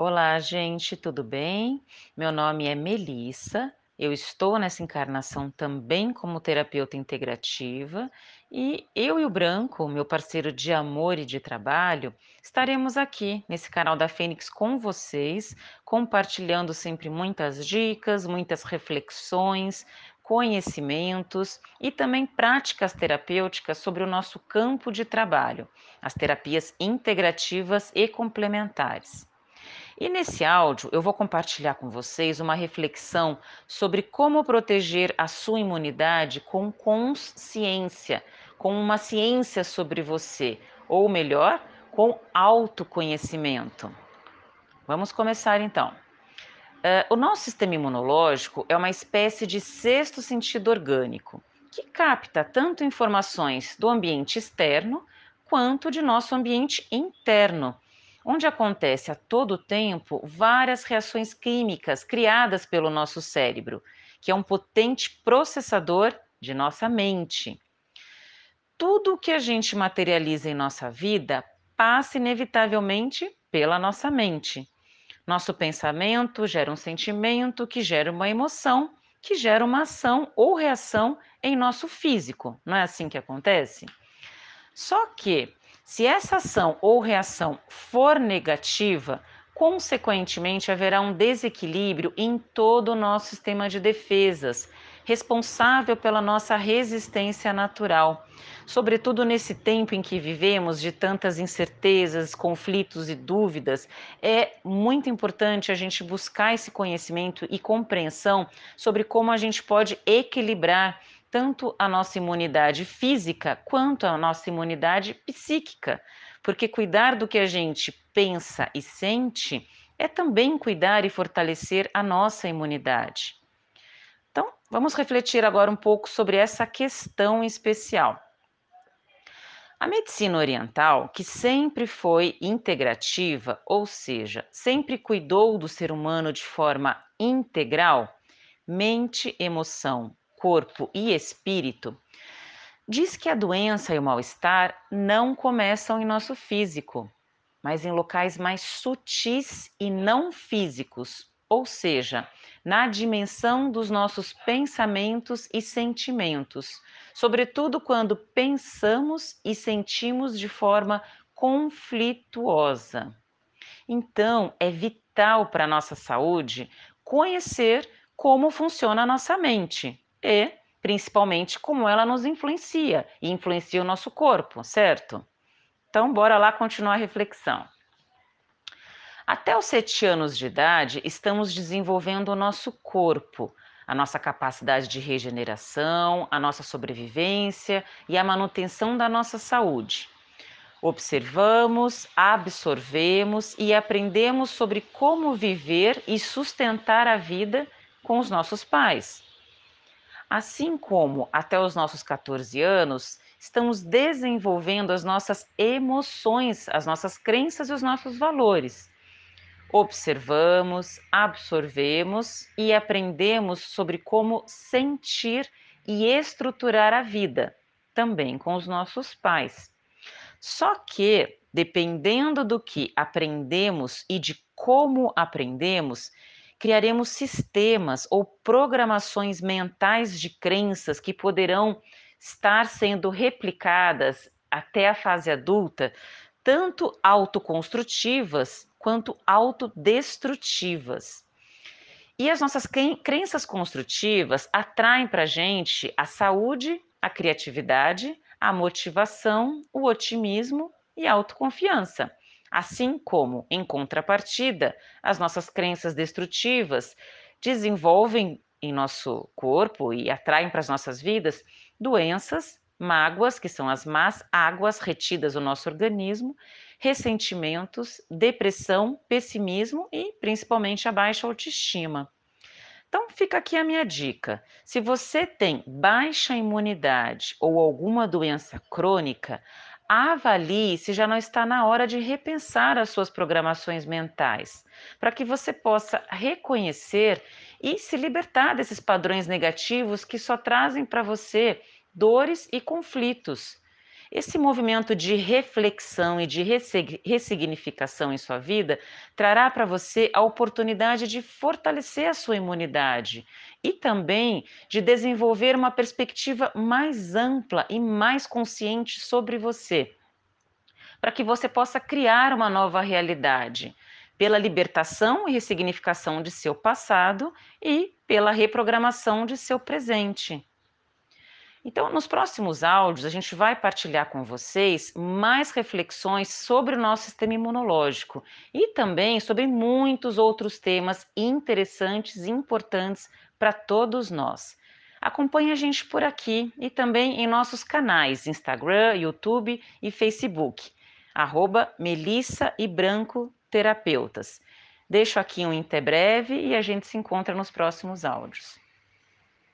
Olá, gente, tudo bem? Meu nome é Melissa. Eu estou nessa encarnação também como terapeuta integrativa e eu e o Branco, meu parceiro de amor e de trabalho, estaremos aqui nesse canal da Fênix com vocês, compartilhando sempre muitas dicas, muitas reflexões, conhecimentos e também práticas terapêuticas sobre o nosso campo de trabalho, as terapias integrativas e complementares. E nesse áudio eu vou compartilhar com vocês uma reflexão sobre como proteger a sua imunidade com consciência, com uma ciência sobre você, ou melhor, com autoconhecimento. Vamos começar então. Uh, o nosso sistema imunológico é uma espécie de sexto sentido orgânico que capta tanto informações do ambiente externo quanto de nosso ambiente interno onde acontece a todo tempo várias reações químicas criadas pelo nosso cérebro, que é um potente processador de nossa mente. Tudo o que a gente materializa em nossa vida passa inevitavelmente pela nossa mente. Nosso pensamento gera um sentimento, que gera uma emoção, que gera uma ação ou reação em nosso físico. Não é assim que acontece? Só que se essa ação ou reação for negativa, consequentemente haverá um desequilíbrio em todo o nosso sistema de defesas, responsável pela nossa resistência natural. Sobretudo nesse tempo em que vivemos de tantas incertezas, conflitos e dúvidas, é muito importante a gente buscar esse conhecimento e compreensão sobre como a gente pode equilibrar tanto a nossa imunidade física quanto a nossa imunidade psíquica, porque cuidar do que a gente pensa e sente é também cuidar e fortalecer a nossa imunidade. Então, vamos refletir agora um pouco sobre essa questão especial. A medicina oriental, que sempre foi integrativa, ou seja, sempre cuidou do ser humano de forma integral, mente, emoção, corpo e espírito, diz que a doença e o mal-estar não começam em nosso físico, mas em locais mais sutis e não físicos, ou seja, na dimensão dos nossos pensamentos e sentimentos, sobretudo quando pensamos e sentimos de forma conflituosa. Então, é vital para a nossa saúde conhecer como funciona a nossa mente, e principalmente como ela nos influencia e influencia o nosso corpo, certo? Então, bora lá continuar a reflexão. Até os sete anos de idade, estamos desenvolvendo o nosso corpo, a nossa capacidade de regeneração, a nossa sobrevivência e a manutenção da nossa saúde. Observamos, absorvemos e aprendemos sobre como viver e sustentar a vida com os nossos pais. Assim como até os nossos 14 anos, estamos desenvolvendo as nossas emoções, as nossas crenças e os nossos valores. Observamos, absorvemos e aprendemos sobre como sentir e estruturar a vida, também com os nossos pais. Só que, dependendo do que aprendemos e de como aprendemos, criaremos sistemas ou programações mentais de crenças que poderão estar sendo replicadas até a fase adulta, tanto autoconstrutivas quanto autodestrutivas. E as nossas crenças construtivas atraem para a gente a saúde, a criatividade, a motivação, o otimismo e a autoconfiança. Assim como, em contrapartida, as nossas crenças destrutivas desenvolvem em nosso corpo e atraem para as nossas vidas doenças, mágoas, que são as más águas retidas no nosso organismo, ressentimentos, depressão, pessimismo e principalmente a baixa autoestima. Então, fica aqui a minha dica. Se você tem baixa imunidade ou alguma doença crônica, avalie se já não está na hora de repensar as suas programações mentais, para que você possa reconhecer e se libertar desses padrões negativos que só trazem para você dores e conflitos. Esse movimento de reflexão e de ressignificação em sua vida trará para você a oportunidade de fortalecer a sua imunidade e também de desenvolver uma perspectiva mais ampla e mais consciente sobre você, para que você possa criar uma nova realidade pela libertação e ressignificação de seu passado e pela reprogramação de seu presente. Então, nos próximos áudios, a gente vai partilhar com vocês mais reflexões sobre o nosso sistema imunológico e também sobre muitos outros temas interessantes e importantes para todos nós. Acompanhe a gente por aqui e também em nossos canais Instagram, YouTube e Facebook, arroba Melissa e Branco Terapeutas. Deixo aqui um até breve e a gente se encontra nos próximos áudios.